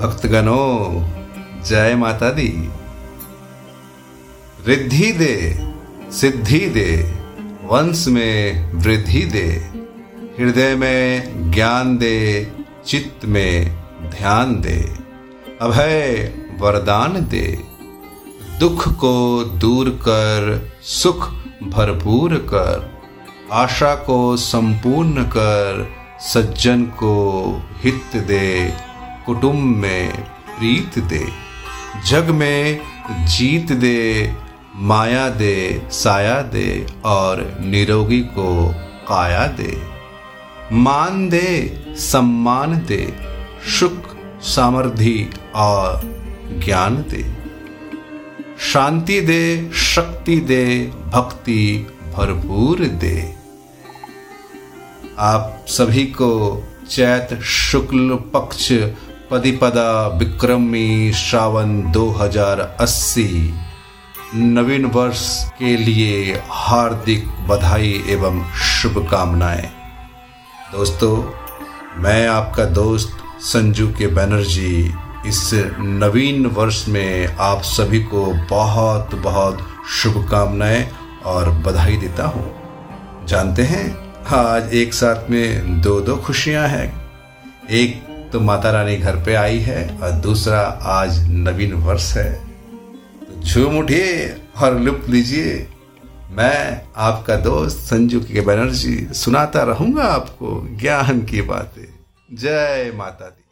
भक्तगणों, जय माता दी। रिद्धि दे, सिद्धि दे, वंश में वृद्धि दे। हृदय में ज्ञान दे, चित्त में ध्यान दे। अभय वरदान दे। दुख को दूर कर, सुख भरपूर कर। आशा को संपूर्ण कर, सज्जन को हित दे। कुटुंब में प्रीत दे, जग में जीत दे, माया दे, साया दे और निरोगी को काया दे। मान दे, सम्मान दे, सुख सामर्थ्य और ज्ञान दे। शांति दे, शक्ति दे, भक्ति भरपूर दे। आप सभी को चैत शुक्ल पक्ष पदिपदा विक्रमी श्रावण 2080 नवीन वर्ष के लिए हार्दिक बधाई एवं शुभकामनाएँ। दोस्तों, मैं आपका दोस्त संजू के बैनर्जी इस नवीन वर्ष में आप सभी को बहुत बहुत शुभकामनाएँ और बधाई देता हूँ। जानते हैं, आज एक साथ में दो दो खुशियाँ हैं। एक तो माता रानी घर पे आई है और दूसरा आज नवीन वर्ष है। तो झूम उठिए और लुप्त लीजिए। मैं आपका दोस्त संजू के बनर्जी सुनाता रहूँगा आपको ज्ञान की बातें। जय माता दी।